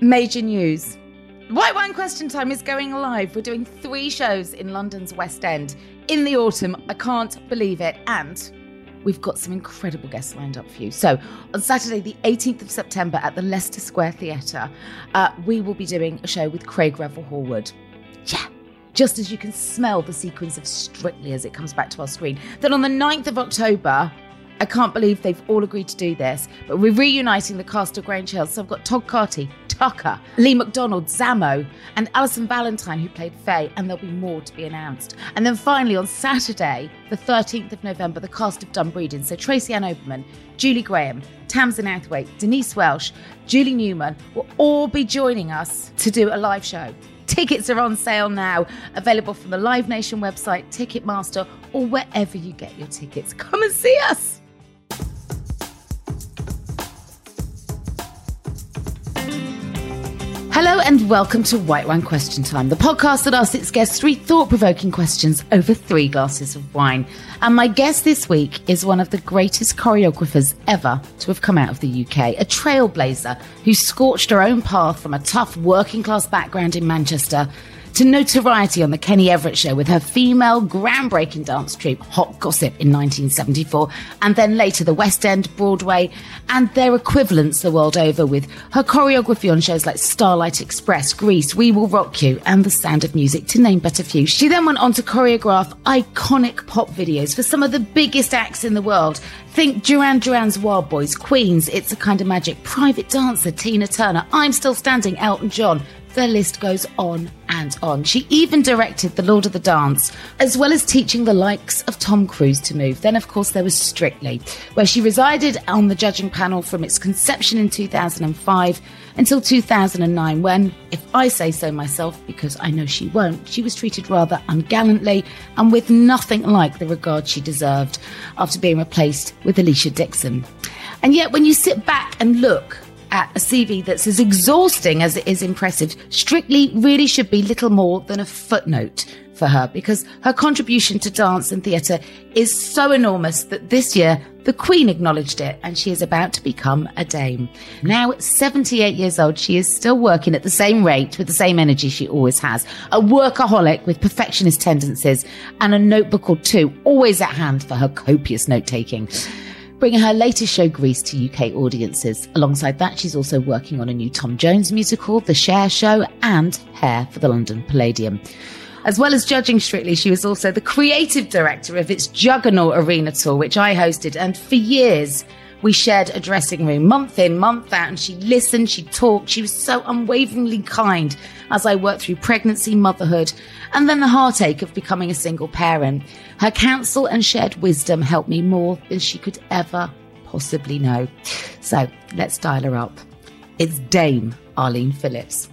Major news. White Wine Question Time is going live. We're doing three shows in London's West End in the autumn. I can't believe it. And we've got some incredible guests lined up for you. So, on Saturday, the 18th of September at the Leicester Square Theatre, uh, we will be doing a show with Craig Revel Horwood. Yeah. Just as you can smell the sequence of Strictly as it comes back to our screen. Then on the 9th of October, I can't believe they've all agreed to do this, but we're reuniting the cast of Grange Hill. So I've got Todd Carty, Tucker, Lee McDonald, Zamo, and Alison Valentine, who played Faye, and there'll be more to be announced. And then finally on Saturday, the 13th of November, the cast of Dumb Breeding. So Tracy Ann Oberman, Julie Graham, Tamsin Outhwaite, Denise Welch, Julie Newman will all be joining us to do a live show. Tickets are on sale now, available from the Live Nation website, Ticketmaster, or wherever you get your tickets. Come and see us. Hello and welcome to White Wine Question Time, the podcast that asks its guests three thought provoking questions over three glasses of wine. And my guest this week is one of the greatest choreographers ever to have come out of the UK, a trailblazer who scorched her own path from a tough working class background in Manchester to notoriety on the Kenny Everett show with her female groundbreaking dance troupe Hot Gossip in 1974, and then later the West End, Broadway, and their equivalents the world over with her choreography on shows like Starlight Express, Grease, We Will Rock You, and The Sound of Music, to name but a few. She then went on to choreograph iconic pop videos for some of the biggest acts in the world. Think Duran Duran's Wild Boys, Queens, It's a Kind of Magic, Private Dancer, Tina Turner, I'm Still Standing, Elton John, the list goes on and on. She even directed The Lord of the Dance, as well as teaching the likes of Tom Cruise to move. Then, of course, there was Strictly, where she resided on the judging panel from its conception in 2005 until 2009, when, if I say so myself, because I know she won't, she was treated rather ungallantly and with nothing like the regard she deserved after being replaced with Alesha Dixon. And yet, when you sit back and look at a CV that's as exhausting as it is impressive, Strictly really should be little more than a footnote for her because her contribution to dance and theatre is so enormous that this year the Queen acknowledged it and she is about to become a dame. Now at 78 years old, she is still working at the same rate with the same energy she always has. A workaholic with perfectionist tendencies and a notebook or two always at hand for her copious note taking bringing her latest show Grease to UK audiences. Alongside that, she's also working on a new Tom Jones musical, The Cher Show, and Hair for the London Palladium. As well as judging Strictly, she was also the creative director of its Juggernaut Arena tour, which I hosted. And for years, we shared a dressing room month in, month out, and she listened, she talked. She was so unwaveringly kind as I worked through pregnancy, motherhood, and then the heartache of becoming a single parent. Her counsel and shared wisdom helped me more than she could ever possibly know. So let's dial her up. It's Dame Arlene Phillips.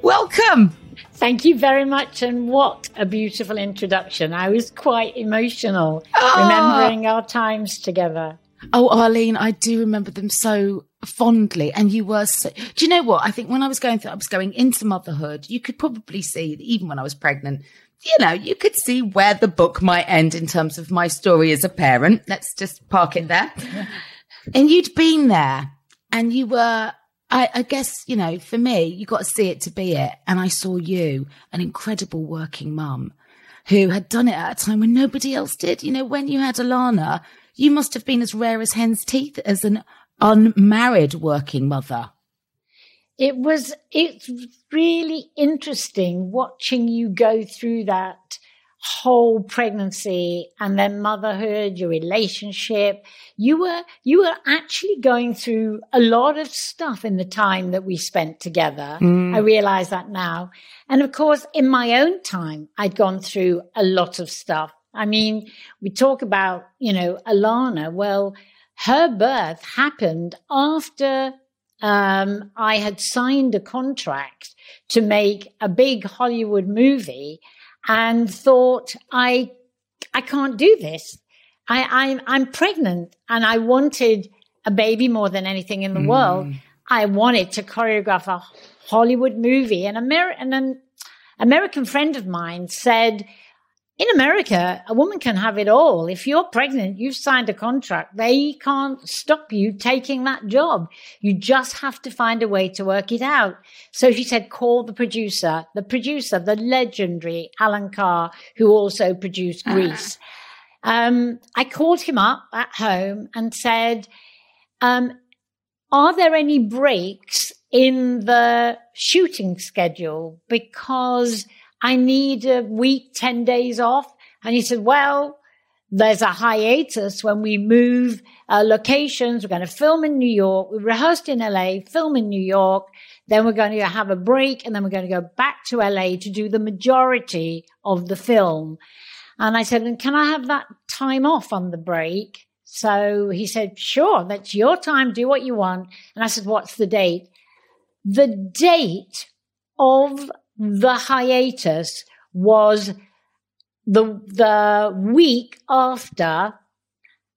Welcome. Thank you very much. And what a beautiful introduction. I was quite emotional ah. remembering our times together. Oh, Arlene, I do remember them so fondly. And you were so, do you know what? I think when I was going through, I was going into motherhood, you could probably see, even when I was pregnant, you know, you could see where the book might end in terms of my story as a parent. Let's just park it there. and you'd been there and you were, I, I guess, you know, for me, you got to see it to be it. And I saw you, an incredible working mum who had done it at a time when nobody else did. You know, when you had Alana, you must have been as rare as hen's teeth as an unmarried working mother. It was, it's really interesting watching you go through that whole pregnancy and then motherhood, your relationship. You were, you were actually going through a lot of stuff in the time that we spent together. Mm. I realize that now. And of course, in my own time, I'd gone through a lot of stuff. I mean, we talk about, you know, Alana. Well, her birth happened after um, I had signed a contract to make a big Hollywood movie and thought I I can't do this. I, I'm I'm pregnant and I wanted a baby more than anything in the mm. world. I wanted to choreograph a Hollywood movie. And, Amer- and an American friend of mine said, in America, a woman can have it all. If you're pregnant, you've signed a contract. They can't stop you taking that job. You just have to find a way to work it out. So she said, call the producer, the producer, the legendary Allan Carr, who also produced ah. Grease. Um, I called him up at home and said, um, are there any breaks in the shooting schedule? Because I need a week, 10 days off. And he said, well, there's a hiatus when we move uh, locations. We're going to film in New York. We rehearsed in LA, film in New York. Then we're going to have a break and then we're going to go back to LA to do the majority of the film. And I said, can I have that time off on the break? So he said, sure, that's your time. Do what you want. And I said, what's the date? The date of the hiatus was the the week after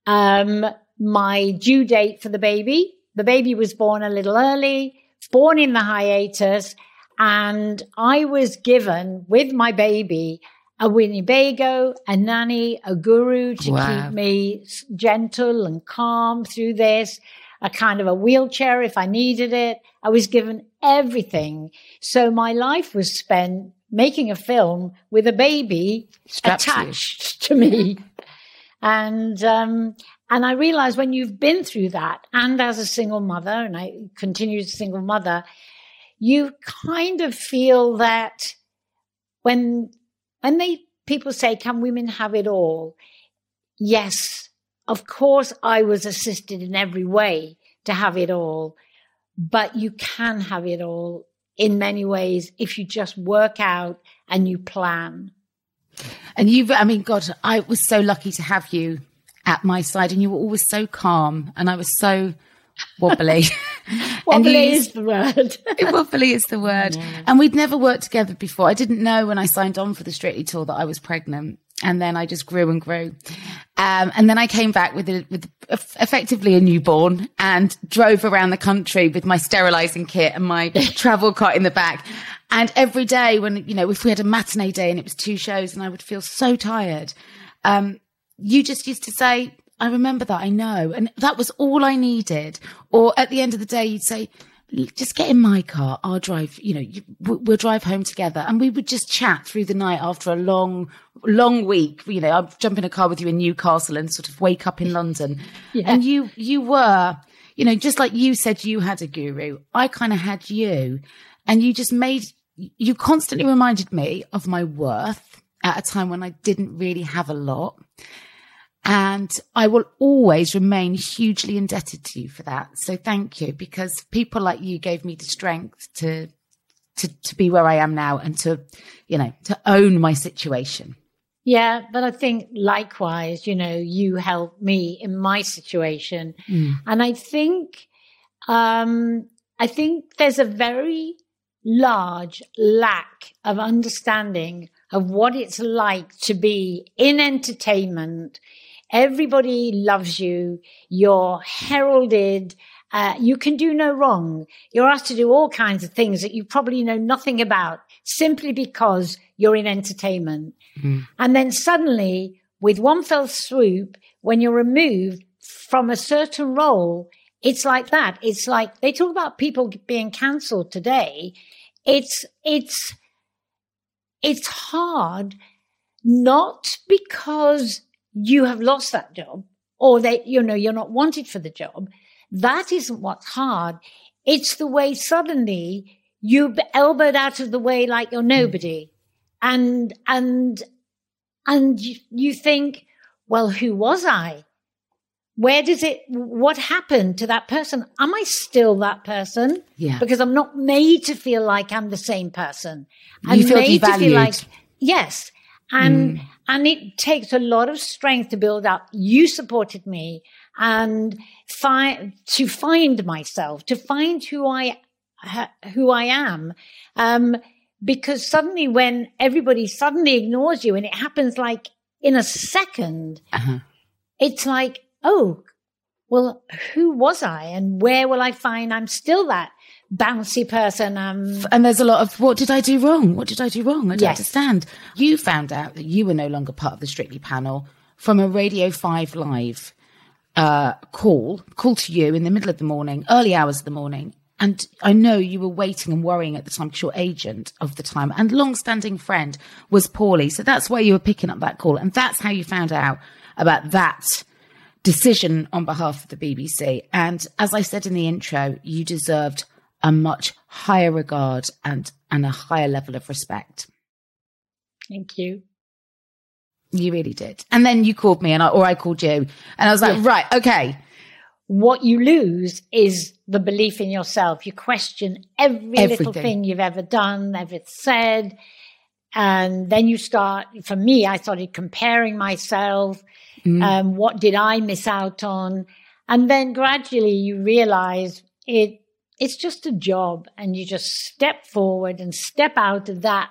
um, my due date for the baby. The baby was born a little early, born in the hiatus, and I was given with my baby a Winnebago, a nanny, a guru to wow. keep me gentle and calm through this, a kind of a wheelchair if I needed it. I was given everything. So my life was spent making a film with a baby Straps attached you. to me. and, um, and I realized when you've been through that and as a single mother, and I continue as a single mother, you kind of feel that when, when they, people say, can women have it all? Yes, of course I was assisted in every way to have it all but you can have it all in many ways if you just work out and you plan. And you've, I mean, God, I was so lucky to have you at my side, and you were always so calm, and I was so wobbly. wobbly is the word. wobbly is the word. Yeah. And we'd never worked together before. I didn't know when I signed on for the Strictly tour that I was pregnant. And then I just grew and grew. Um, and then I came back with, a, with effectively a newborn and drove around the country with my sterilizing kit and my travel cart in the back. And every day when, you know, if we had a matinee day and it was two shows and I would feel so tired, um, you just used to say, I remember that. I know. And that was all I needed. Or at the end of the day, you'd say, just get in my car. I'll drive, you know, we'll drive home together. And we would just chat through the night after a long, long week. You know, I'd jump in a car with you in Newcastle and sort of wake up in London. Yeah. And you, you were, you know, just like you said you had a guru, I kind of had you. And you just made, you constantly reminded me of my worth at a time when I didn't really have a lot. And I will always remain hugely indebted to you for that. So thank you because people like you gave me the strength to, to, to be where I am now and to, you know, to own my situation. Yeah, but I think likewise, you know, you helped me in my situation. Mm. And I think, um, I think there's a very large lack of understanding of what it's like to be in entertainment, Everybody loves you. You're heralded. Uh, you can do no wrong. You're asked to do all kinds of things that you probably know nothing about simply because you're in entertainment. Mm. And then suddenly, with one fell swoop, when you're removed from a certain role, it's like that. It's like they talk about people being cancelled today. It's, it's, it's hard not because you have lost that job or that, you know, you're not wanted for the job. That isn't what's hard. It's the way suddenly you elbowed out of the way like you're nobody. And, and, and you think, well, who was I? Where does it, what happened to that person? Am I still that person? Yeah. Because I'm not made to feel like I'm the same person. I'm made to feel like, yes. And, mm. And it takes a lot of strength to build up. You supported me and find, to find myself, to find who I, who I am. Um, because suddenly when everybody suddenly ignores you and it happens like in a 2nd uh-huh. it's like, oh, well, who was I and where will I find I'm still that bouncy person. Um, and there's a lot of what did I do wrong? What did I do wrong? I don't yes. understand. You found out that you were no longer part of the Strictly panel from a Radio 5 Live uh, call, call to you in the middle of the morning, early hours of the morning. And I know you were waiting and worrying at the time because your agent of the time and long-standing friend was poorly. So that's why you were picking up that call. And that's how you found out about that decision on behalf of the BBC. And as I said in the intro, you deserved a much higher regard and, and a higher level of respect. Thank you. You really did. And then you called me and I, or I called you and I was like, yeah. right, okay. What you lose is the belief in yourself. You question every Everything. little thing you've ever done, ever said. And then you start, for me, I started comparing myself. Mm. Um, what did I miss out on? And then gradually you realize it it's just a job and you just step forward and step out of that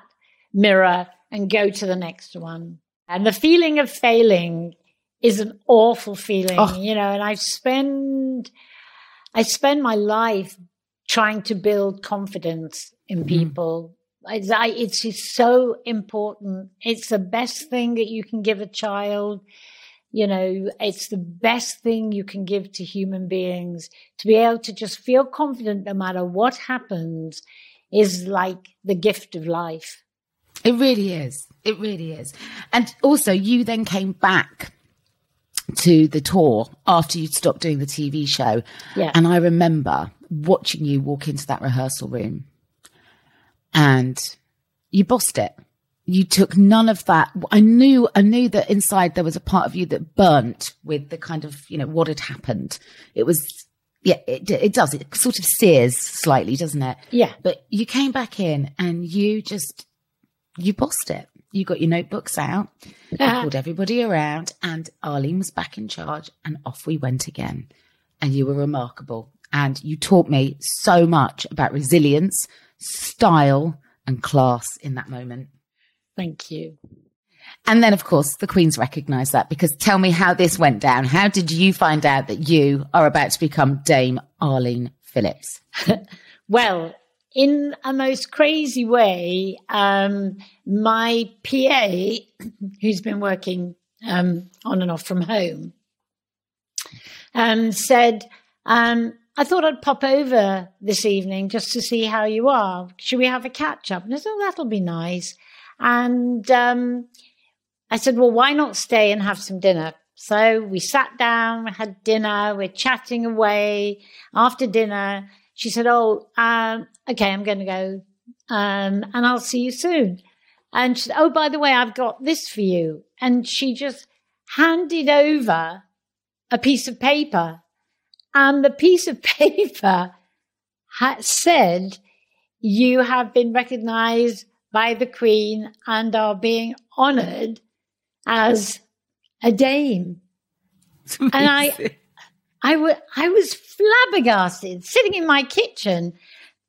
mirror and go to the next one. And the feeling of failing is an awful feeling, oh. you know, and I spend, I spend my life trying to build confidence in mm-hmm. people. Mm. It's, I, it's so important. It's the best thing that you can give a child you know, it's the best thing you can give to human beings to be able to just feel confident no matter what happens is like the gift of life. It really is. It really is. And also, you then came back to the tour after you'd stopped doing the TV show. Yeah. And I remember watching you walk into that rehearsal room and you bossed it you took none of that. I knew, I knew that inside there was a part of you that burnt with the kind of, you know, what had happened. It was, yeah, it, it does. It sort of sears slightly, doesn't it? Yeah. But you came back in and you just, you bossed it. You got your notebooks out, uh-huh. called everybody around, and Arlene was back in charge, and off we went again. And you were remarkable. And you taught me so much about resilience, style, and class in that moment. Thank you. And then, of course, the Queen's recognised that because tell me how this went down. How did you find out that you are about to become Dame Arlene Phillips? well, in a most crazy way, um, my PA, who's been working um, on and off from home, um, said, um, I thought I'd pop over this evening just to see how you are. Should we have a catch up? And I said, oh, that'll be nice. And um, I said, well, why not stay and have some dinner? So we sat down, had dinner, we're chatting away. After dinner, she said, oh, um, okay, I'm going to go um, and I'll see you soon. And she said, oh, by the way, I've got this for you. And she just handed over a piece of paper. And the piece of paper had said, you have been recognized by the Queen and are being honored as a dame. And I, I, w- I was flabbergasted sitting in my kitchen.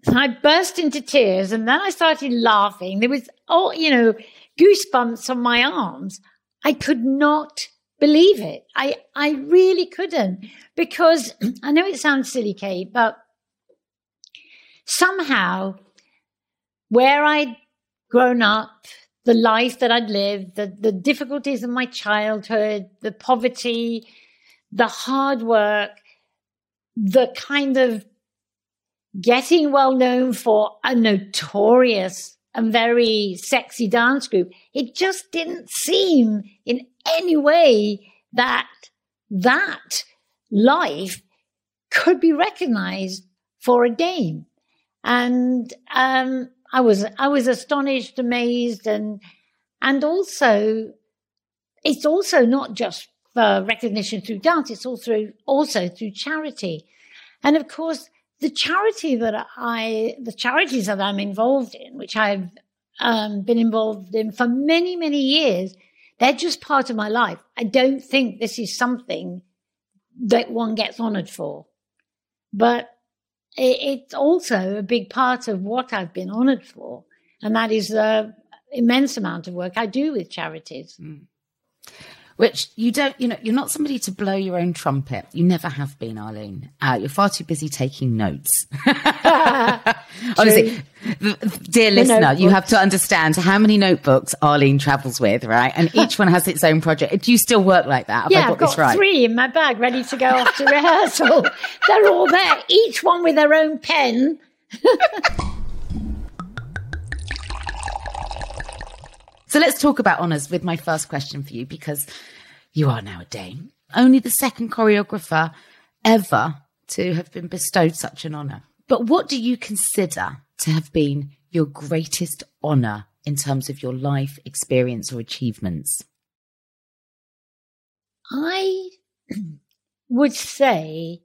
I burst into tears and then I started laughing. There was, all, you know, goosebumps on my arms. I could not believe it. I, I really couldn't because I know it sounds silly, Kate, but somehow where I'd grown up, the life that I'd lived, the, the difficulties of my childhood, the poverty, the hard work, the kind of getting well known for a notorious and very sexy dance group. It just didn't seem in any way that that life could be recognized for a game. And um, I was I was astonished, amazed, and and also it's also not just for recognition through dance; it's also also through charity, and of course the charity that I the charities that I'm involved in, which I've um, been involved in for many many years, They're just part of my life. I don't think this is something that one gets honored for. But it's also a big part of what I've been honored for. And that is the immense amount of work I do with charities. Mm which you don't, you know, you're not somebody to blow your own trumpet. You never have been, Arlene. Uh, you're far too busy taking notes. Honestly, dear listener, you have to understand how many notebooks Arlene travels with, right? And each one has its own project. Do you still work like that? Have yeah, I got, I've got right? three in my bag ready to go off to rehearsal. They're all there, each one with their own pen. So let's talk about honours with my first question for you because you are now a Dame. Only the second choreographer ever to have been bestowed such an honour. But what do you consider to have been your greatest honour in terms of your life experience or achievements? I would say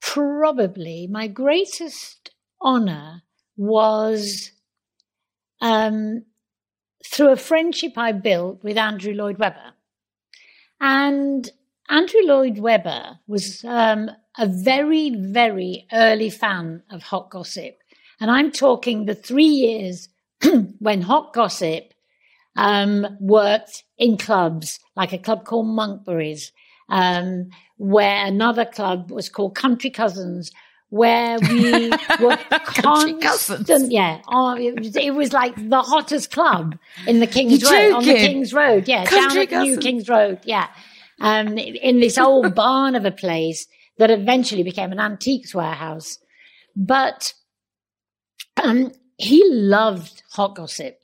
probably my greatest honour was um, through a friendship I built with Andrew Lloyd Webber. And Andrew Lloyd Webber was um, a very, very early fan of Hot Gossip. And I'm talking the three years when Hot Gossip um, worked in clubs, like a club called Monkberries, um, where another club was called Country Cousins, where we were constant. Yeah, oh, it, was, it, was, like the hottest club in the King's You're Road, joking. on the King's Road. Yeah, Country down at New King's Road. Yeah, um, in this old barn of a place that eventually became an antiques warehouse. But um, he loved hot gossip.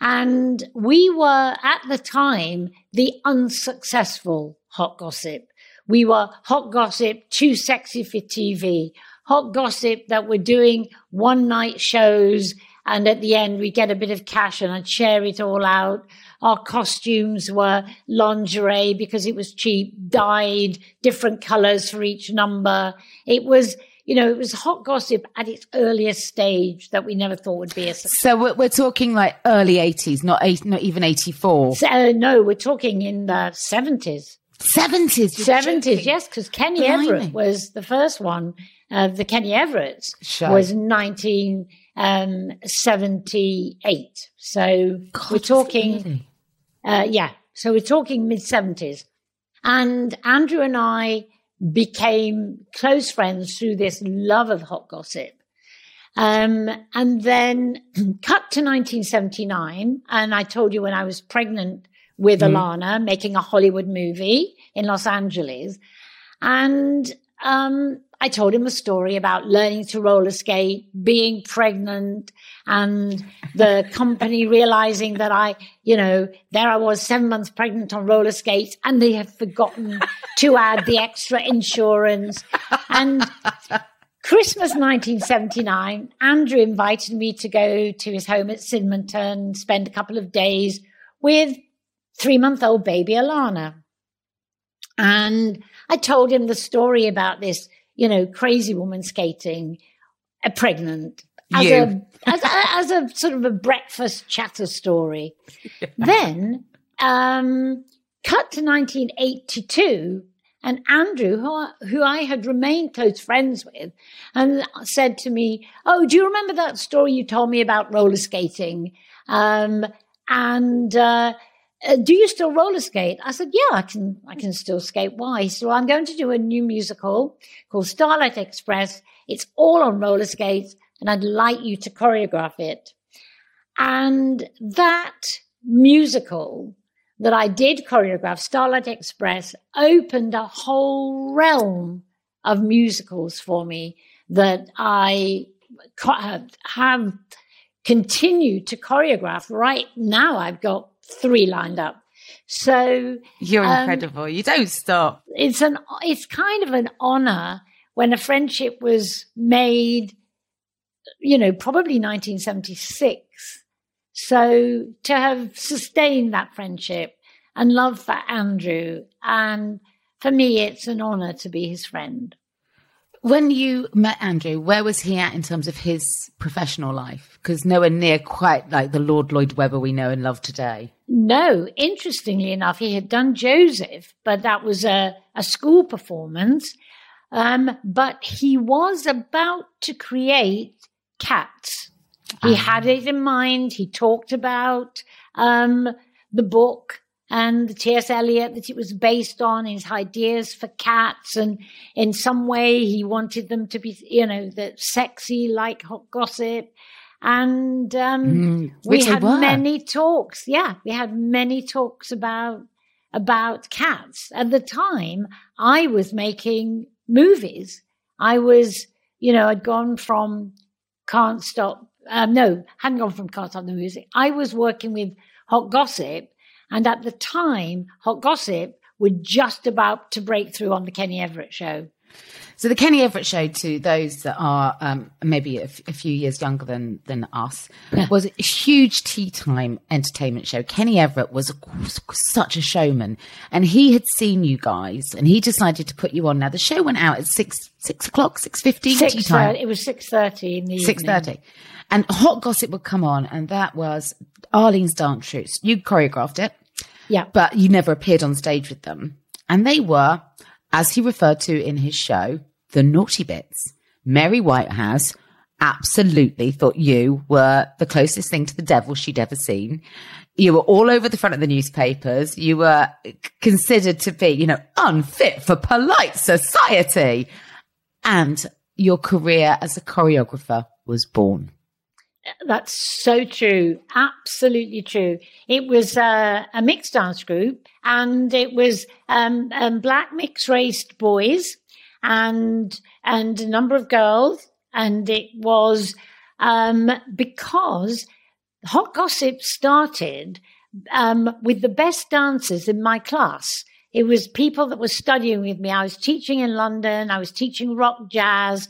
And we were at the time the unsuccessful hot gossip. We were hot gossip, too sexy for TV, hot gossip that we're doing one night shows and at the end we get a bit of cash and I'd share it all out. Our costumes were lingerie because it was cheap, dyed different colors for each number. It was, you know, it was hot gossip at its earliest stage that we never thought would be a success. So we're, we're talking like early 80s, not eight, not even 84. So, uh, no, we're talking in the 70s. 70s. 70s, yes, because Kenny Blimey. Everett was the first one uh, the Kenny Everett Show. was 1978. Um, so God, we're talking, uh, yeah, so we're talking mid 70s. And Andrew and I became close friends through this love of hot gossip. Um, and then cut to 1979. And I told you when I was pregnant with mm. Alana, making a Hollywood movie in Los Angeles. And um, I told him a story about learning to roller skate, being pregnant, and the company realizing that I, you know, there I was seven months pregnant on roller skates, and they had forgotten to add the extra insurance. And Christmas 1979, Andrew invited me to go to his home at Sydmonton, spend a couple of days with three month old baby Alana. And I told him the story about this you know, crazy woman skating, uh, pregnant, as a, as a, as a sort of a breakfast chatter story. then, um, cut to 1982, and Andrew, who I, who I had remained close friends with, and said to me, "Oh, do you remember that story you told me about roller skating?" Um, and uh, uh, do you still roller skate? I said, yeah, I can, I can still skate. Why? So I'm going to do a new musical called Starlight Express. It's all on roller skates and I'd like you to choreograph it. And that musical that I did choreograph, Starlight Express, opened a whole realm of musicals for me that I have continued to choreograph. Right now, I've got three lined up. So you're um, incredible. You don't stop. It's an it's kind of an honor when a friendship was made, you know, probably 1976. So to have sustained that friendship and love for Andrew, and for me, it's an honor to be his friend. When you met Andrew, where was he at in terms of his professional life? Because nowhere near quite like the Lord Lloyd Webber we know and love today. No, interestingly enough, he had done Joseph, but that was a, a school performance. Um, but he was about to create Cats. He Ah. had it in mind. He talked about um, the book and the T.S. Eliot that it was based on, his ideas for cats. And in some way, he wanted them to be, you know, that sexy like hot gossip. And um, Mm, we had many talks. Yeah, we had many talks about about cats. At the time, I was making movies. I was, you know, I'd gone from Can't Stop. Um, no, hadn't gone from Can't Stop the Music. I was working with Hot Gossip, and at the time, Hot Gossip were just about to break through on the Kenny Everett show. So the Kenny Everett show, to those that are um, maybe a, f- a few years younger than than us, was a huge tea time entertainment show. Kenny Everett was, was such a showman, and he had seen you guys, and he decided to put you on. Now the show went out at six six o'clock, six fifteen tea time. It was six thirty in the Six thirty, and Hot Gossip would come on, and that was Arlene's dance shoots. You choreographed it, Yeah, but you never appeared on stage with them, and they were, as he referred to in his show, the naughty bits. Mary Whitehouse absolutely thought you were the closest thing to the devil she'd ever seen. You were all over the front of the newspapers. You were considered to be, you know, unfit for polite society. And your career as a choreographer was born. That's so true. Absolutely true. It was uh, a mixed dance group and it was um, um, black mixed raced boys and and a number of girls. And it was um, because Hot Gossip started um, with the best dancers in my class. It was people that were studying with me. I was teaching in London. I was teaching rock jazz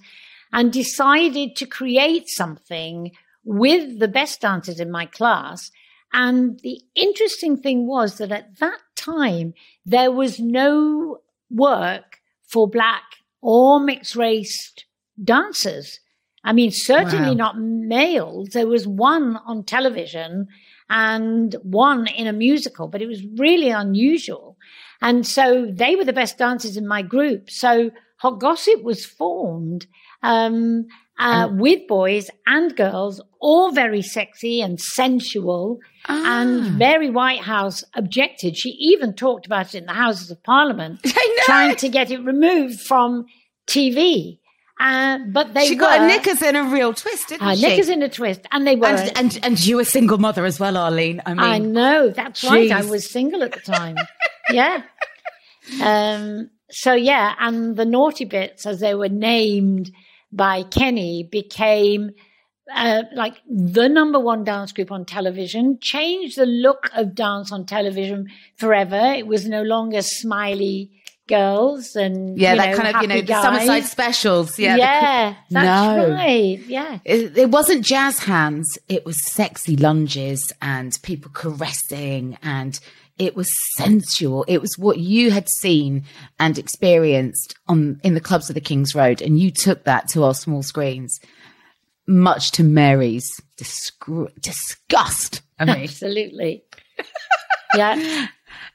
and decided to create something with the best dancers in my class. And the interesting thing was that at that time, there was no work for black or mixed race dancers. I mean, certainly Wow. not males. There was one on television and one in a musical, but it was really unusual. And so they were the best dancers in my group. So Hot Gossip was formed um, uh, with boys and girls, all very sexy and sensual. Ah. And Mary Whitehouse objected. She even talked about it in the Houses of Parliament, trying to get it removed from TV. Uh, but they she were got a knickers in a real twist, didn't uh, she? knickers in a twist, and they were. and, and and you a single mother as well, Arlene. I mean, I know that's right. I was single at the time. yeah. Um. So yeah, and the naughty bits, as they were named by Kenny, became uh, like the number one dance group on television. Changed the look of dance on television forever. It was no longer smiley girls and yeah, you that know, kind of you know happy the summer side specials. Yeah, Yeah, the- that's no. right. Yeah. It, it wasn't jazz hands. It was sexy lunges and people caressing and it was sensual. It was what you had seen and experienced on in the clubs of the King's Road, and you took that to our small screens, much to Mary's disgr- disgust. I mean, Absolutely. yeah.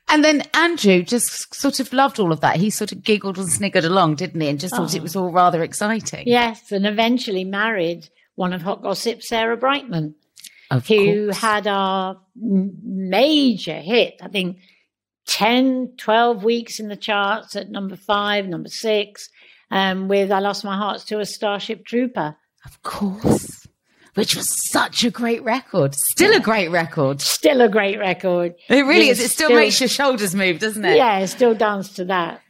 and then Andrew just sort of loved all of that. He sort of giggled and sniggered along, didn't he? And just thought it oh. was all rather exciting. Yes, and eventually married one of Hot Gossip, Sarah Brightman, of who course. had our major hit, I think 10, 12 weeks in the charts at number five, number six, um, with I Lost My Heart to a Starship Trooper. Of course. Which was such a great record. Still a great record. Still a great record. It really Yeah, is. It still, makes your shoulders move, doesn't it? Yeah, still dance to that.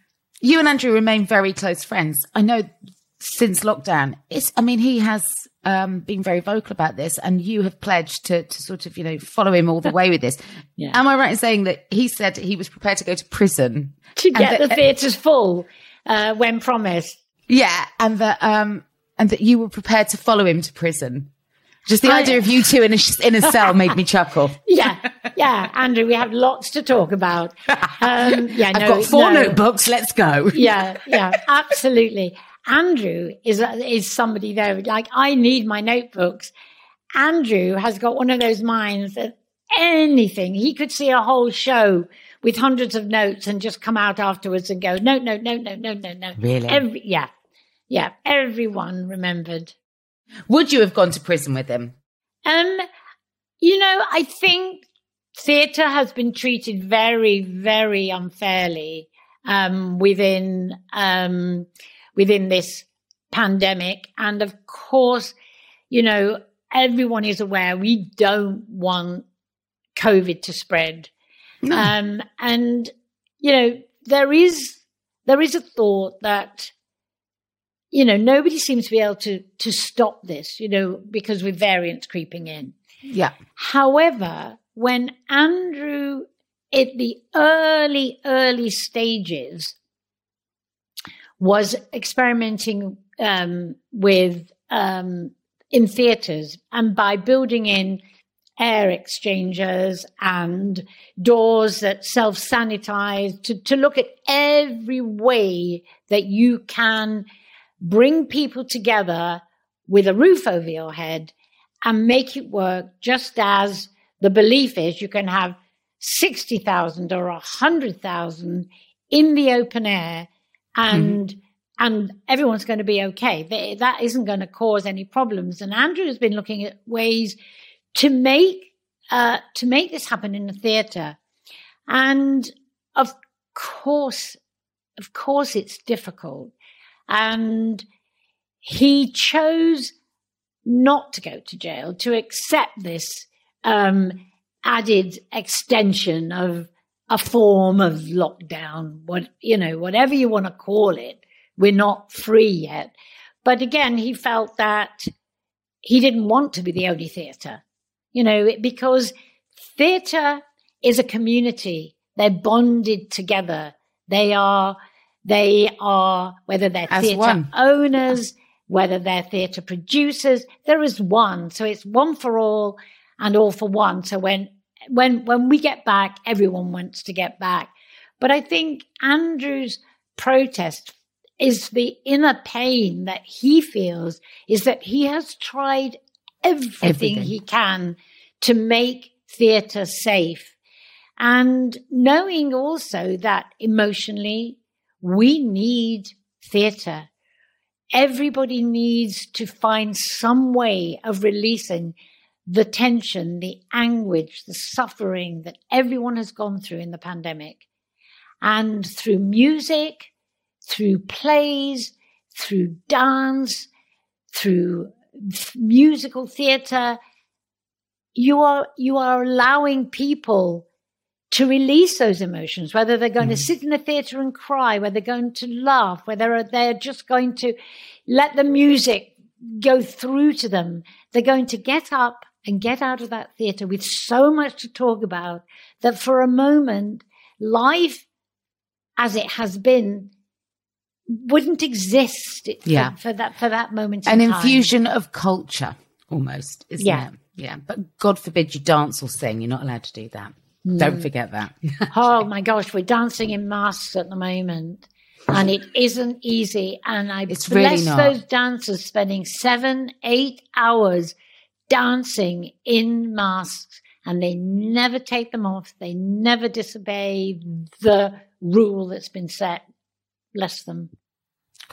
You and Andrew remain very close friends. I know since lockdown, it's, I mean, he has um, been very vocal about this and you have pledged to, to sort of, you know, follow him all the way with this. Yeah. Am I right in saying that he said he was prepared to go to prison? To get that- the theatres full uh, when promised. Yeah. And that, um, and that you were prepared to follow him to prison. Just the I- idea of you two in a, in a cell made me chuckle. Yeah, yeah, Andrew, we have lots to talk about. Um, yeah, I've no, got four no. notebooks. Let's go. yeah, yeah, absolutely. Andrew is is somebody there. Like I need my notebooks. Andrew has got one of those minds that anything. He could see a whole show with hundreds of notes and just come out afterwards and go, no, no, no, no, no, no, no. Really? Every, yeah. Yeah. Everyone remembered. Would you have gone to prison with him? Um, you know, I think theatre has been treated very, very unfairly um, within um, within this pandemic, and of course, you know, everyone is aware we don't want COVID to spread, No. um, and you know, there is there is a thought that you know nobody seems to be able to to stop this, you know, because with variants creeping in. yeah. However, when Andrew, at the early, early stages, was experimenting um, with um, in theatres and by building in air exchangers and doors that self sanitize to, to look at every way that you can bring people together with a roof over your head and make it work just as the belief is you can have 60,000 or 100,000 in the open air and and everyone's going to be okay. Th- That isn't going to cause any problems. And Andrew has been looking at ways to make uh, to make this happen in the theatre. And of course, of course, it's difficult. And he chose not to go to jail, to accept this um, added extension of a form of lockdown, what you know, whatever you want to call it. We're not free yet. But again, he felt that he didn't want to be the only theatre, you know, because theatre is a community. They're bonded together. They are, they are, whether they're As theatre one. owners, whether they're theatre producers, there is one. So it's one for all and all for one. So when, when, when we get back, everyone wants to get back. But I think Andrew's protest is the inner pain that he feels is that he has tried everything, Everything. he can to make theatre safe. And knowing also that emotionally we need theatre. Everybody needs to find some way of releasing the tension, the anguish, the suffering that everyone has gone through in the pandemic. And through music, through plays, through dance, through musical theatre, you are, you are allowing people to release those emotions, whether they're going to mm. sit in a theatre and cry, whether they're going to laugh, whether they're just going to let the music go through to them. They're going to get up and get out of that theatre with so much to talk about that for a moment, life as it has been wouldn't exist for, Yeah. for that for that moment. An in infusion of culture, almost, isn't Yeah. it? Yeah. But God forbid you dance or sing. You're not allowed to do that. Don't forget that. Oh my gosh, we're dancing in masks at the moment. And it isn't easy. And I It's bless not. those dancers spending seven, eight hours dancing in masks and they never take them off. They never disobey the rule that's been set. Bless them.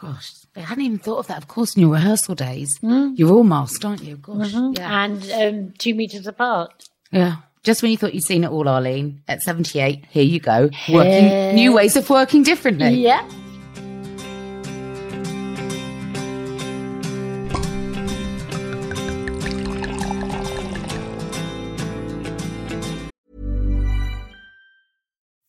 Gosh, I hadn't even thought of that. Of course, in your rehearsal days, Hmm? you're all masked, aren't you? Gosh. Yeah. And um, two meters apart. yeah. Just when you thought you'd seen it all, Arlene, at 78, here you go. Working new ways of working differently. Yeah.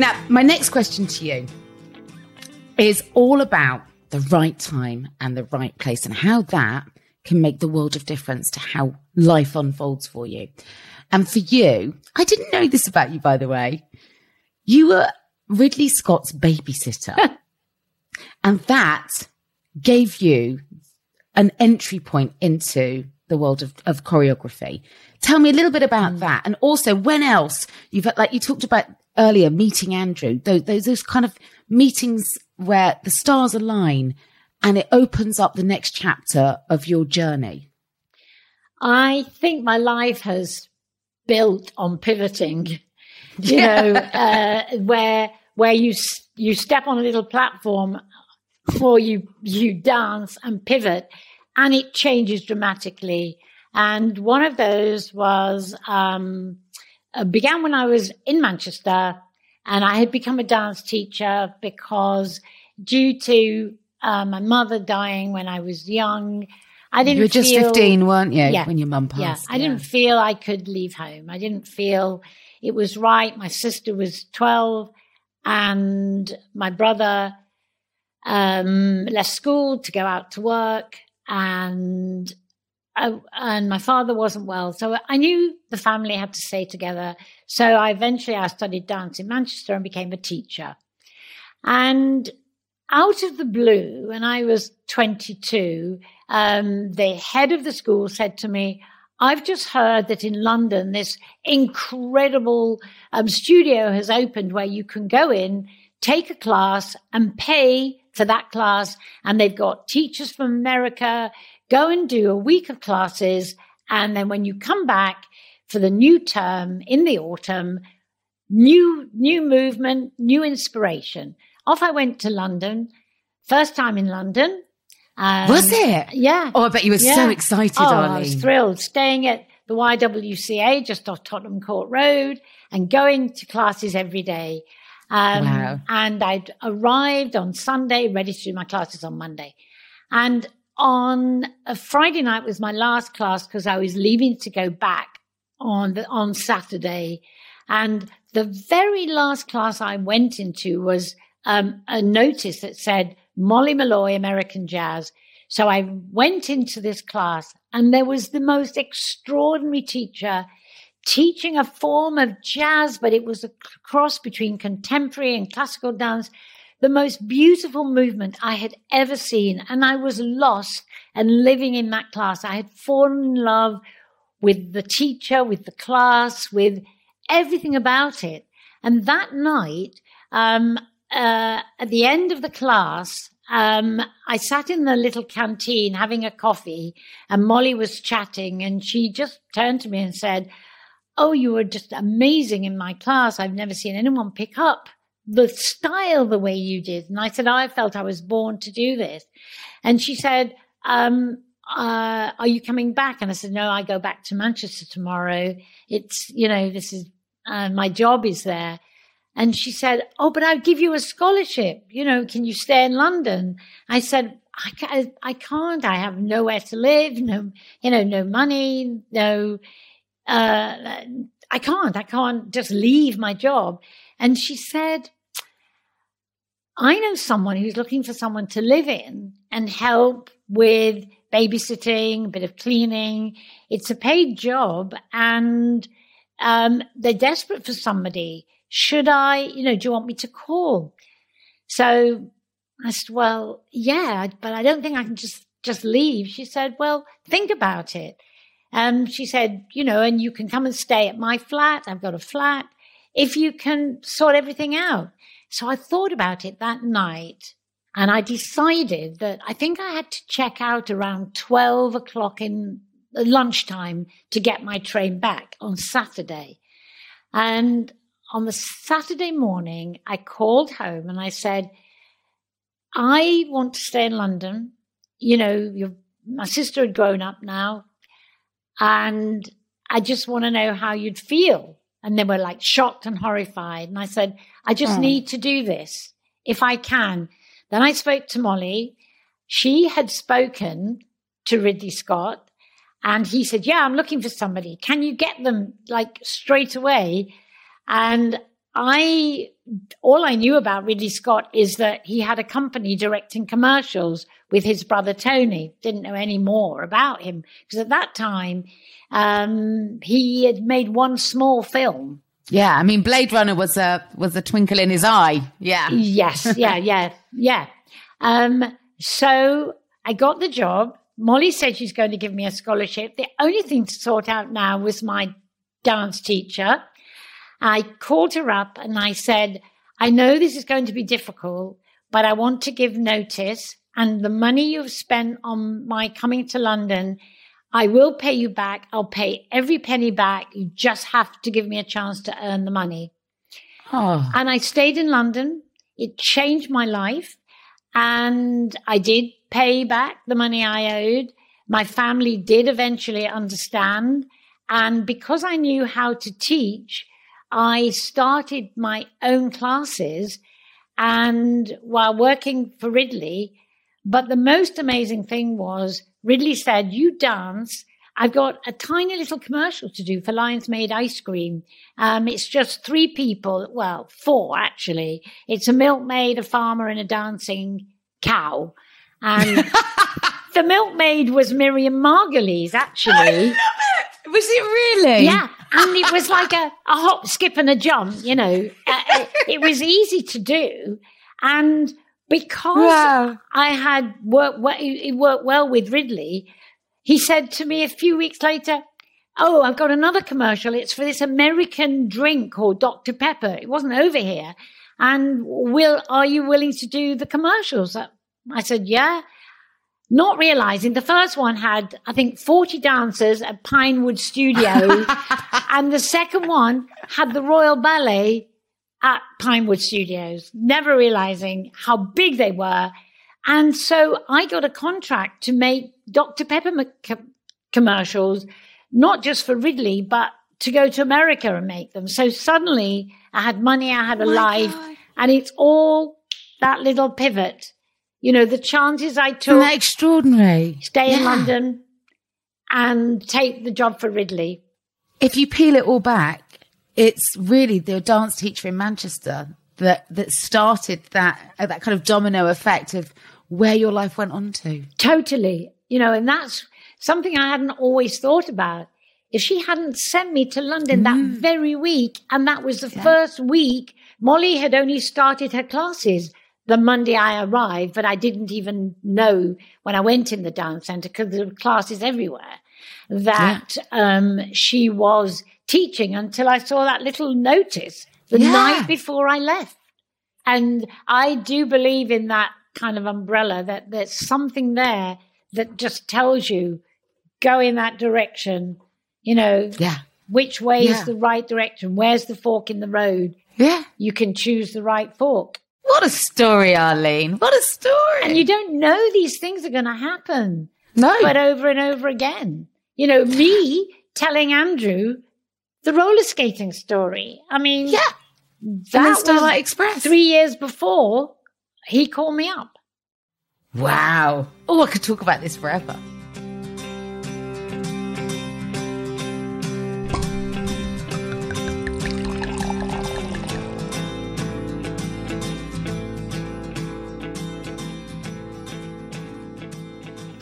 Now, my next question to you is all about the right time and the right place and how that can make the world of difference to how life unfolds for you. And for you, I didn't know this about you, by the way. You were Ridley Scott's babysitter. and that gave you an entry point into the world of, of choreography. Tell me a little bit about mm. that. And also when else you've, like you talked about earlier, meeting Andrew, those, those, those kind of meetings where the stars align and it opens up the next chapter of your journey. I think my life has built on pivoting, you know, uh, where, where you, you step on a little platform before you, you dance and pivot and it changes dramatically. And one of those was, um, uh, began when I was in Manchester and I had become a dance teacher because due to uh, my mother dying when I was young, I didn't. You were just feel, fifteen, weren't you, yeah, when your mum passed? Yeah, I yeah. didn't feel I could leave home. I didn't feel it was right. My sister was twelve, and my brother um, left school to go out to work, and I, and my father wasn't well, so I knew the family had to stay together. So I eventually I studied dance in Manchester and became a teacher, and out of the blue, when I was 22, um, the head of the school said to me, I've just heard that in London, this incredible um, studio has opened where you can go in, take a class and pay for that class. And they've got teachers from America, go and do a week of classes. And then when you come back for the new term in the autumn, new, new movement, new inspiration. Off I went to London, first time in London. Um, was it? Yeah. Oh, I bet you were yeah. so excited, oh, Arlene. I was thrilled. Staying at the YWCA just off Tottenham Court Road and going to classes every day. Um, wow. And I'd arrived on Sunday, ready to do my classes on Monday. And on a Friday night was my last class because I was leaving to go back on the, on Saturday. And the very last class I went into was um, a notice that said Molly Molloy, American Jazz. So I went into this class and there was the most extraordinary teacher teaching a form of jazz, but it was a cross between contemporary and classical dance. The most beautiful movement I had ever seen. And I was lost and living in that class. I had fallen in love with the teacher, with the class, with everything about it. And that night, um, uh, at the end of the class, um, I sat in the little canteen having a coffee, and Molly was chatting, and she just turned to me and said, Oh, you were just amazing in my class. I've never seen anyone pick up the style the way you did. And I said, I felt I was born to do this. And she said, um, uh, are you coming back? And I said, no, I go back to Manchester tomorrow. It's, you know, this is, uh, my job is there. And she said, Oh, but I'll give you a scholarship. You know, can you stay in London? I said, I can't, I have nowhere to live, no, you know, no money, no, uh, I can't. I can't just leave my job. And she said, I know someone who's looking for someone to live in and help with babysitting, a bit of cleaning. It's a paid job and um, they're desperate for somebody should I, you know, do you want me to call? So I said, well, yeah, but I don't think I can just, just leave. She said, well, think about it. And she said, you know, and you can come and stay at my flat. I've got a flat if you can sort everything out. So I thought about it that night and I decided that I think I had to check out around 12 o'clock in uh, lunchtime to get my train back on Saturday. And on the Saturday morning, I called home and I said, I want to stay in London. You know, my sister had grown up now, and I just want to know how you'd feel. And they were like shocked and horrified. And I said, I just oh. need to do this if I can. Then I spoke to Molly. She had spoken to Ridley Scott and he said, Yeah, I'm looking for somebody. Can you get them like straight away? And I, all I knew about Ridley Scott is that he had a company directing commercials with his brother Tony. Didn't know any more about him because at that time, um, he had made one small film. Yeah, I mean, Blade Runner was a was a twinkle in his eye. Yeah. Yes. Yeah. Yeah. Yeah. Um, so I got the job. Molly said she's going to give me a scholarship. The only thing to sort out now was my dance teacher. I called her up and I said, I know this is going to be difficult, but I want to give notice. And the money you've spent on my coming to London, I will pay you back. I'll pay every penny back. You just have to give me a chance to earn the money. Oh. And I stayed in London. It changed my life. And I did pay back the money I owed. My family did eventually understand. And because I knew how to teach, I started my own classes and while working for Ridley. But the most amazing thing was Ridley said, you dance. I've got a tiny little commercial to do for Lyons Maid ice cream. Um, it's just three people. Well, four actually. It's a milkmaid, a farmer and a dancing cow. And the milkmaid was Miriam Margolyes actually. Was it really? Yeah. And it was like a, a hop, skip, and a jump, you know. Uh, it, it was easy to do. And because Wow. I had worked, well, it worked well with Ridley, he said to me a few weeks later, Oh, I've got another commercial. It's for this American drink called Dr. Pepper. It wasn't over here. And will, are you willing to do the commercials? I said, yeah not realizing the first one had, I think, 40 dancers at Pinewood Studio. and the second one had the Royal Ballet at Pinewood Studios, never realizing how big they were. And so I got a contract to make Dr. Pepper co- commercials, not just for Ridley, but to go to America and make them. So suddenly I had money, I had a oh life, and it's all that little pivot. You know, the chances I took extraordinary? stay in London and take the job for Ridley. If you peel it all back, it's really the dance teacher in Manchester that that started that uh, that kind of domino effect of where your life went on to. Totally. You know, and that's something I hadn't always thought about. If she hadn't sent me to London that very week, and that was the first week, Molly had only started her classes the Monday I arrived, but I didn't even know when I went in the dance center because there were classes everywhere that um, she was teaching until I saw that little notice the Yeah. night before I left. And I do believe in that kind of umbrella that there's something there that just tells you go in that direction, you know, Yeah. which way Yeah. is the right direction? Where's the fork in the road? Yeah. You can choose the right fork. What a story, Arlene. What a story. And you don't know these things are going to happen, no. but over and over again. You know, me telling Andrew the roller skating story. I mean, yeah. that Starlight Express. three years before he called me up. Wow. Oh, I could talk about this forever.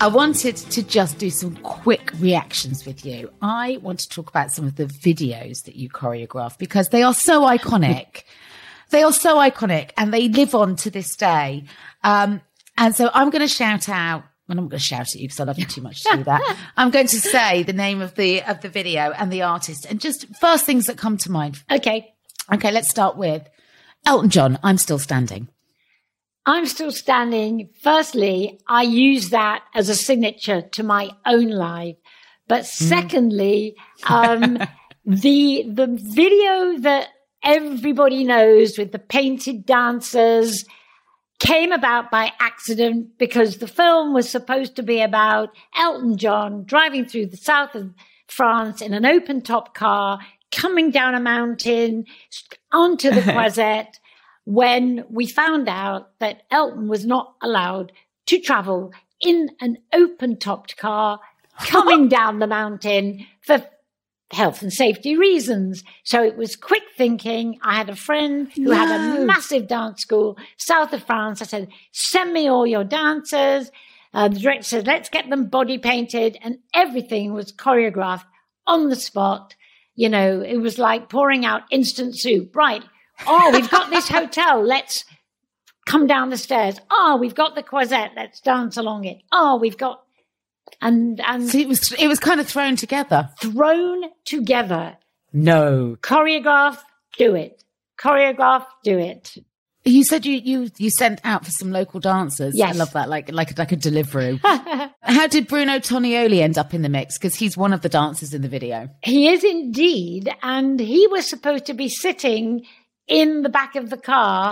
I wanted to just do some quick reactions with you. I want to talk about some of the videos that you choreograph because they are so iconic. they are so iconic and they live on to this day. Um, and so I'm going to shout out. And I'm not going to shout at you because I love you too much to do that. I'm going to say the name of the of the video and the artist and just first things that come to mind. Okay. Okay, let's start with Elton John. I'm still standing. I'm still standing. Firstly, I use that as a signature to my own life. But secondly, um, the, the video that everybody knows with the painted dancers came about by accident because the film was supposed to be about Elton John driving through the south of France in an open top car, coming down a mountain onto the Croisette when we found out that Elton was not allowed to travel in an open topped car coming down the mountain for health and safety reasons. So it was quick thinking. I had a friend who had a massive dance school south of France. I said, send me all your dancers. Uh, the director said, let's get them body painted and everything was choreographed on the spot. You know, it was like pouring out instant soup. Right. Oh, we've got this hotel. Let's come down the stairs. Oh, we've got the croisette. Let's dance along it. Oh, we've got and and So it was it was kind of thrown together. thrown together. No. Choreograph, do it. Choreograph, do it. You said you you you sent out for some local dancers. Yes. I love that. Like like like a delivery. How did Bruno Tonioli end up in the mix? Because he's one of the dancers in the video. He is indeed, and he was supposed to be sitting in the back of the car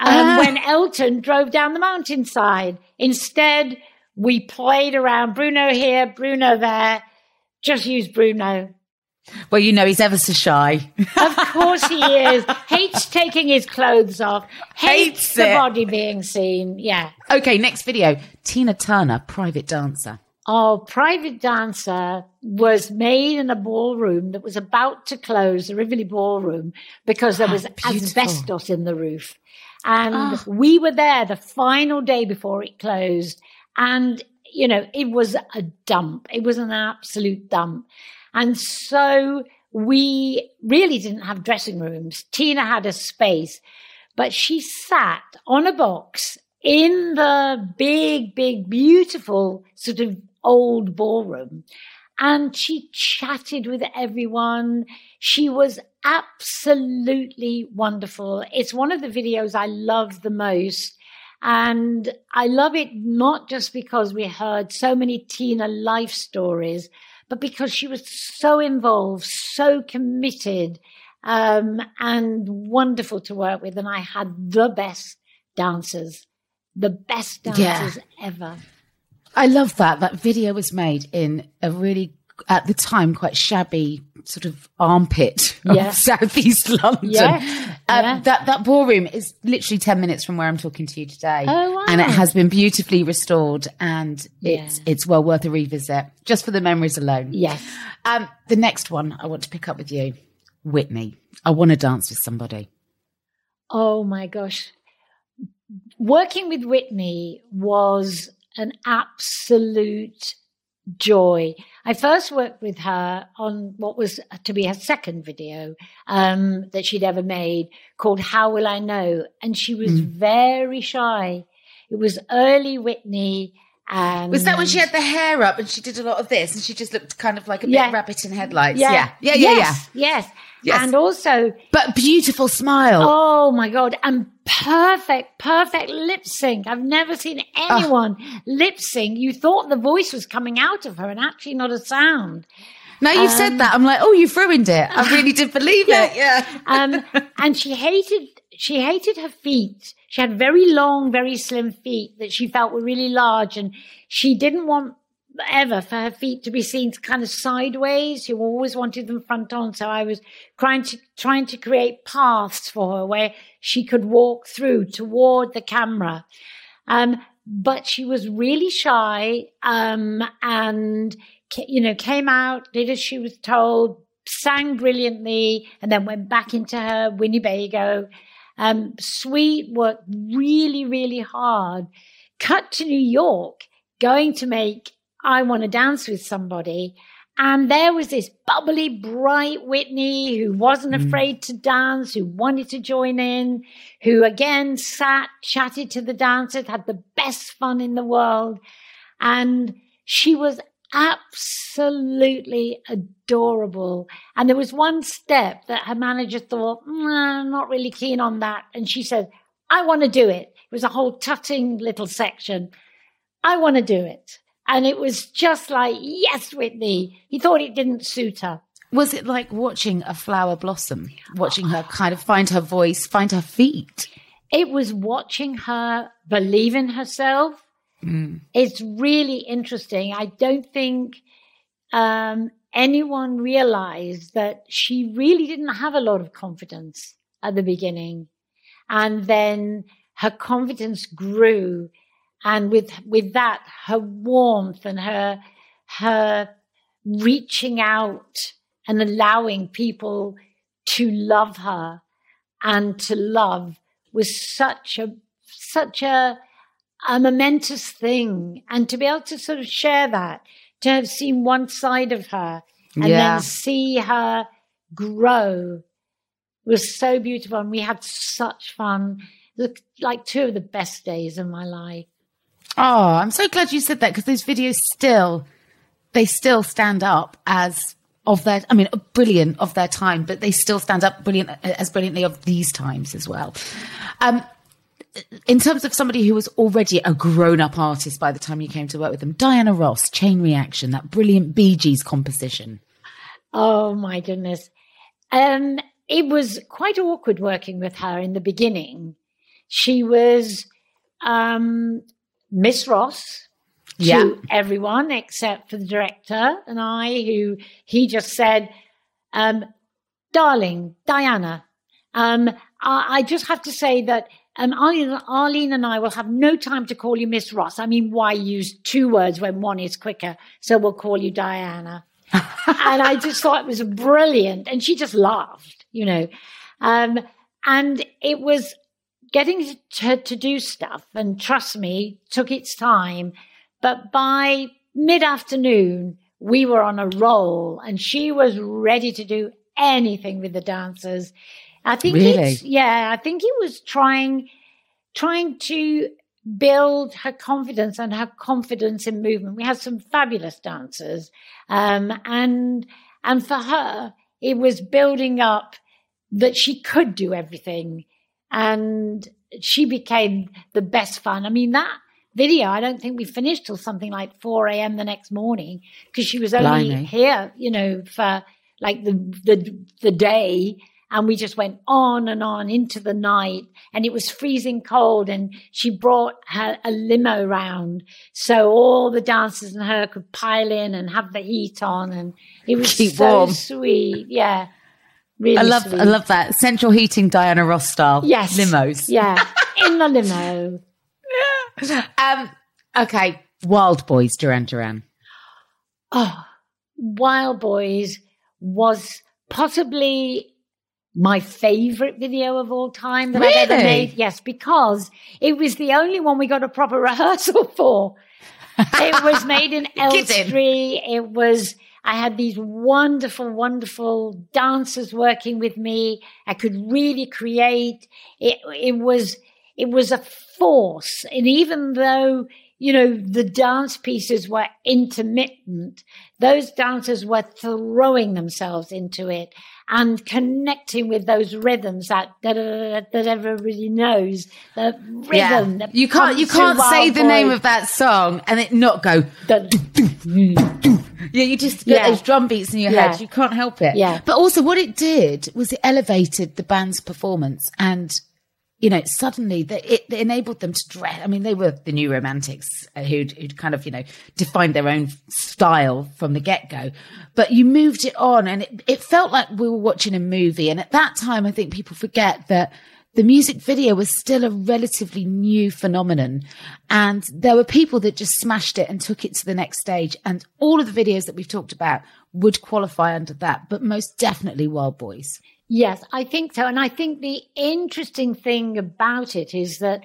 um, Ah. when Elton drove down the mountainside. Instead, we played around Bruno here, Bruno there. Just use Bruno. Well, you know he's ever so shy. Of course he is. Hates taking his clothes off. Hates, Hates the it. body being seen. Yeah. okay, next video. Tina Turner, private dancer. Our private dancer was made in a ballroom that was about to close, the Rivoli Ballroom, because there was beautiful. asbestos in the roof. And Ah. we were there the final day before it closed. And, you know, it was a dump. It was an absolute dump. And so we really didn't have dressing rooms. Tina had a space, but she sat on a box in the big, big, beautiful sort of old ballroom. And she chatted with everyone. She was absolutely wonderful. It's one of the videos I love the most. And I love it not just because we heard so many Tina life stories, but because she was so involved, so committed, um, and wonderful to work with. And I had the best dancers, the best Yeah. dancers ever. I love that. That video was made in a really, at the time, quite shabby sort of armpit of Yeah. southeast London. Yeah, Uh, yeah. That that ballroom is literally ten minutes from where I'm talking to you today. Oh, wow. And it has been beautifully restored, and it's it's well worth a revisit just for the memories alone. Yes. Um, the next one I want to pick up with you, Whitney. I want to dance with somebody. Oh my gosh. Working with Whitney was an absolute joy. I first worked with her on what was to be her second video um, that she'd ever made called How Will I Know? And she was very shy. It was early Whitney. And Was that when she had the hair up and she did a lot of this and she just looked kind of like a bit Yeah. rabbit in headlights? Yeah. Yeah, yeah, yeah, yeah. yes, Yes. And also, But beautiful smile. Oh my God. And perfect, perfect lip sync. I've never seen anyone lip sync. You thought the voice was coming out of her and actually not a sound. Now you've said that, I'm like, oh, you've ruined it. I really did believe it. Yeah. Um, and she hated, she hated her feet. She had very long, very slim feet that she felt were really large and she didn't want ever for her feet to be seen kind of sideways. She always wanted them front on. So I was trying to, trying to create paths for her where she could walk through toward the camera. Um, but she was really shy, um, and, you know, came out, did as she was told, sang brilliantly, and then went back into her Winnebago. Um, sweet, worked really, really hard. Cut to New York, going to make I Want to Dance with Somebody. And there was this bubbly, bright Whitney who wasn't afraid to dance, who wanted to join in, who again sat, chatted to the dancers, had the best fun in the world. And she was absolutely adorable. And there was one step that her manager thought, "Mm, I'm not really keen on that. And she said, I want to do it. It was a whole tutting little section. I want to do it. And it was just like, yes, Whitney. He thought it didn't suit her. Was it like watching a flower blossom, watching her kind of find her voice, find her feet? It was watching her believe in herself. It's really interesting. I don't think um, anyone realized that she really didn't have a lot of confidence at the beginning. And then her confidence grew. And with, with that, her warmth and her, her reaching out and allowing people to love her and to love was such a such a a momentous thing. And to be able to sort of share that to have seen one side of her and Yeah. then see her grow was so beautiful. And we had such fun. Like two of the best days of my life Oh, I'm so glad you said that because those videos still, they still stand up as of their, I mean, brilliant of their time, but they still stand up brilliant as brilliantly of these times as well. Um, in terms of somebody who was already a grown up artist by the time you came to work with them, Diana Ross, Chain Reaction, that brilliant Bee Gees composition. Oh my goodness. Um, it was quite awkward working with her in the beginning. She was um, Miss Ross to Yeah. everyone except for the director and I, who he just said, um, darling, Diana, um, I, I just have to say that um, Arlene, Arlene and I will have no time to call you Miss Ross. I mean, why use two words when one is quicker? So we'll call you Diana. and I just thought it was brilliant. And she just laughed, you know. Um, and it was getting her to do stuff. And trust me, took its time. But by mid afternoon, we were on a roll and she was ready to do anything with the dancers. I think Really? it's, yeah, I think he was trying, trying to build her confidence and her confidence in movement. We had some fabulous dancers. Um, and, and for her, it was building up that she could do everything and she became the best fun. I mean, that video, I don't think we finished till something like 4 a.m. the next morning because she was only Blimey. here, you know, for like the, the, the day. And we just went on and on into the night and it was freezing cold and she brought her a limo round. So all the dancers and her could pile in and have the heat on and it was Keep so warm. sweet. Yeah. Really I love, sweet. I love that central heating Diana Ross style. Yes. Limos. Yeah. In the limo. Yeah. Um, okay. Wild Boys, Duran Duran. Oh, Wild Boys was possibly my favorite video of all time that I've ever made. Yes, because it was the only one we got a proper rehearsal for. it was made in. Elstree. It was, I had these wonderful, wonderful dancers working with me. I could really create. It, it was, it was a force. And even though, you know, the dance pieces were intermittent, those dancers were throwing themselves into it and connecting with those rhythms that, that, that everybody knows. The rhythm. that You can't you can't say the name of that song and it not go The- Yeah, you just get Yeah. those drum beats in your Yeah. head. You can't help it. Yeah. But also what it did was it elevated the band's performance and you know, suddenly the, it, enabled them to dress. I mean, they were the new romantics uh, who'd, who'd kind of, you know, defined their own style from the get go. But you moved it on and it, it felt like we were watching a movie. And at that time, I think people forget that the music video was still a relatively new phenomenon. And there were people that just smashed it and took it to the next stage. And all of the videos that we've talked about would qualify under that, but most definitely Wild Boys. Yes, I think so. And I think the interesting thing about it is that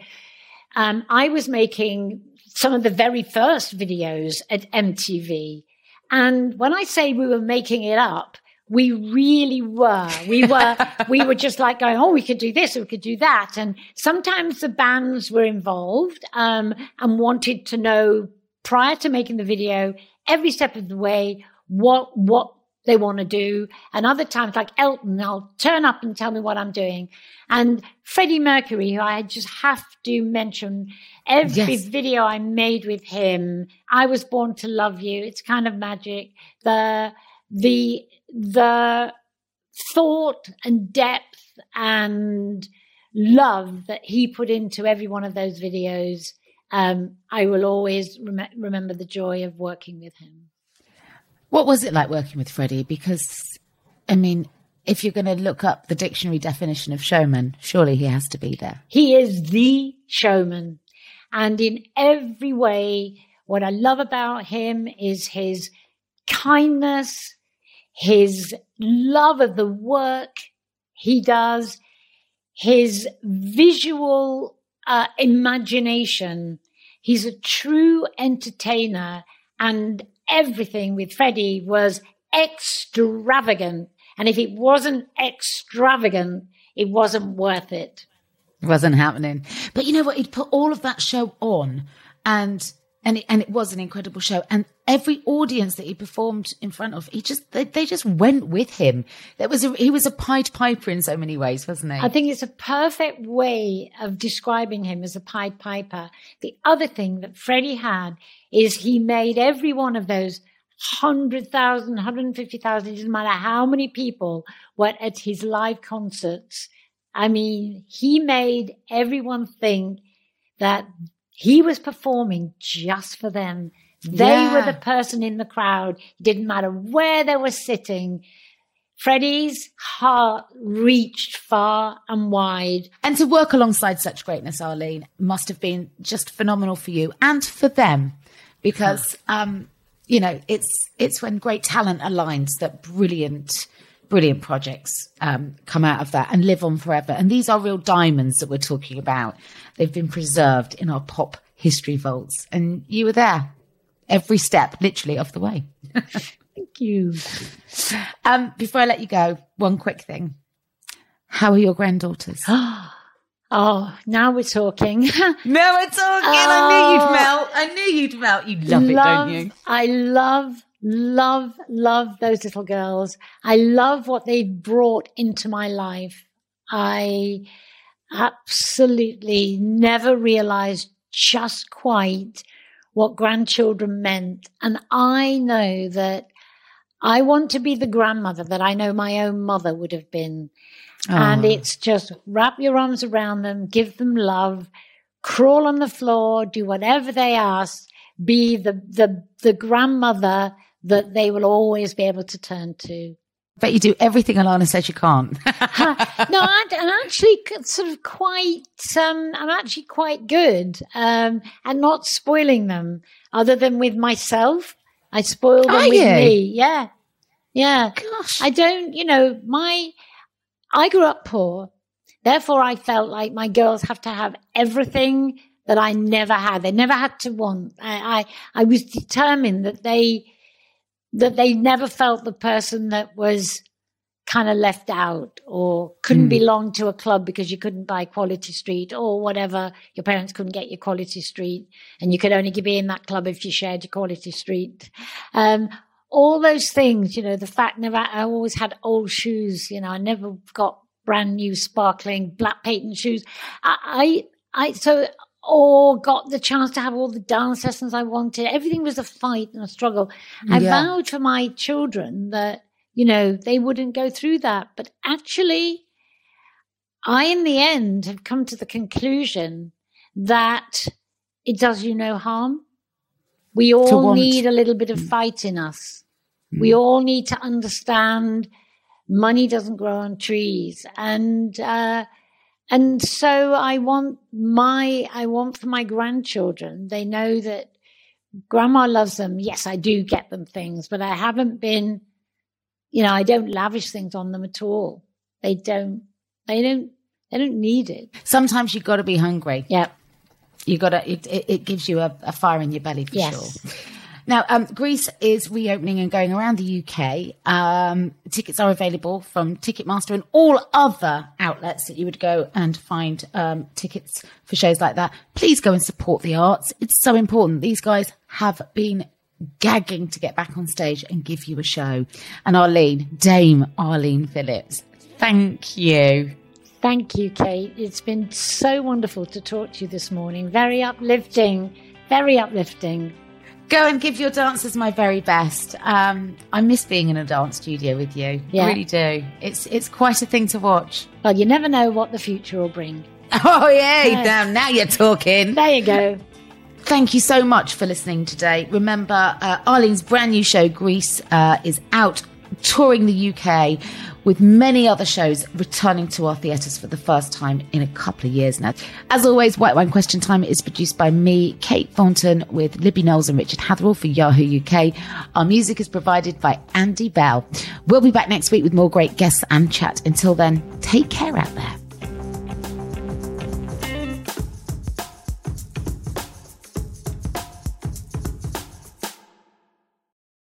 um, I was making some of the very first videos at MTV. And when I say we were making it up, we really were. We were, we were just like going, oh, we could do this, or we could do that. And sometimes the bands were involved um, and wanted to know prior to making the video, every step of the way, what, what they want to do. And other times, like Elton, I'll turn up and tell me what I'm doing. And Freddie Mercury, who I just have to mention, every Yes. video I made with him, I was born to love you. It's kind of magic. The, the, the thought and depth and love that he put into every one of those videos. Um, I will always rem- remember the joy of working with him. What was it like working with Freddie? Because, I mean, if you're going to look up the dictionary definition of showman, surely he has to be there. He is the showman. And in every way, what I love about him is his kindness, his love of the work he does, his visual uh, imagination. He's a true entertainer and everything with Freddie was extravagant. And if it wasn't extravagant, it wasn't worth it. It wasn't happening. But you know what? He'd put all of that show on and and it, and it was an incredible show. And every audience that he performed in front of, he just they, they just went with him. There was a, he was a Pied Piper in so many ways, wasn't he? I think it's a perfect way of describing him as a Pied Piper. The other thing that Freddie had is he made every one of those 100,000, 150,000, it doesn't matter how many people were at his live concerts. I mean, he made everyone think that he was performing just for them. They Yeah. were the person in the crowd. It didn't matter where they were sitting. Freddie's heart reached far and wide. And to work alongside such greatness, Arlene, must have been just phenomenal for you and for them, because um, you know it's it's when great talent aligns that brilliant, brilliant projects um, come out of that and live on forever. And these are real diamonds that we're talking about. They've been preserved in our pop history vaults, and you were there every step, literally, of the way. Thank you. Um, before I let you go, one quick thing: How are your granddaughters? Oh, now we're talking. No, it's all good. I knew you'd oh. melt. I knew you'd melt. You love it, don't you? I love, love, love those little girls. I love what they've brought into my life. I absolutely never realized just quite what grandchildren meant. And I know that I want to be the grandmother that I know my own mother would have been. And it's just wrap your arms around them, give them love, crawl on the floor, do whatever they ask, be the, the, the grandmother that they will always be able to turn to. But you do everything Alana says you can't. no, I, I'm actually sort of quite, um, I'm actually quite good, um, at not spoiling them other than with myself. I spoil them Are with you? me. Yeah. Yeah. Gosh. I don't, you know, my, I grew up poor. Therefore, I felt like my girls have to have everything that I never had. They never had to want. I, I, I was determined that they, that they never felt the person that was kind of left out or couldn't belong to a club because you couldn't buy quality street or whatever. Your parents couldn't get you quality street and you could only be in that club if you shared your quality street. Um, all those things, you know, the fact never, I always had old shoes, you know, I never got brand new sparkling black patent shoes. I, I, I so, or got the chance to have all the dance lessons I wanted. Everything was a fight and a struggle. I Yeah. vowed for my children that, you know, they wouldn't go through that. But actually, I, in the end, have come to the conclusion that it does you no harm. We all need a little bit of mm. fight in us. We all need to understand money doesn't grow on trees. And, uh, and so I want my, I want for my grandchildren, they know that grandma loves them. Yes, I do get them things, but I haven't been, you know, I don't lavish things on them at all. They don't, they don't, they don't need it. Sometimes you've got to be hungry. Yeah. You got to. It, it, it gives you a, a fire in your belly for Yes. sure. Now, um, Grease is reopening and going around the UK. Um, tickets are available from Ticketmaster and all other outlets that you would go and find um, tickets for shows like that. Please go and support the arts. It's so important. These guys have been gagging to get back on stage and give you a show. And Arlene, Dame Arlene Phillips, thank you. Thank you, Kate. It's been so wonderful to talk to you this morning. Very uplifting, very uplifting. Go and give your dancers my very best. Um, I miss being in a dance studio with you. Yeah. I really do. It's it's quite a thing to watch. Well, you never know what the future will bring. Oh yeah, Yeah. damn! Now you're talking. There you go. Thank you so much for listening today. Remember, uh, Arlene's brand new show, Grease, uh, is out touring the UK with many other shows returning to our theatres for the first time in a couple of years now. As always, White Wine Question Time is produced by me, Kate Thornton, with Libby Knowles and Richard Hatherall for Yahoo UK. Our music is provided by Andy Bell. We'll be back next week with more great guests and chat. Until then, take care out there.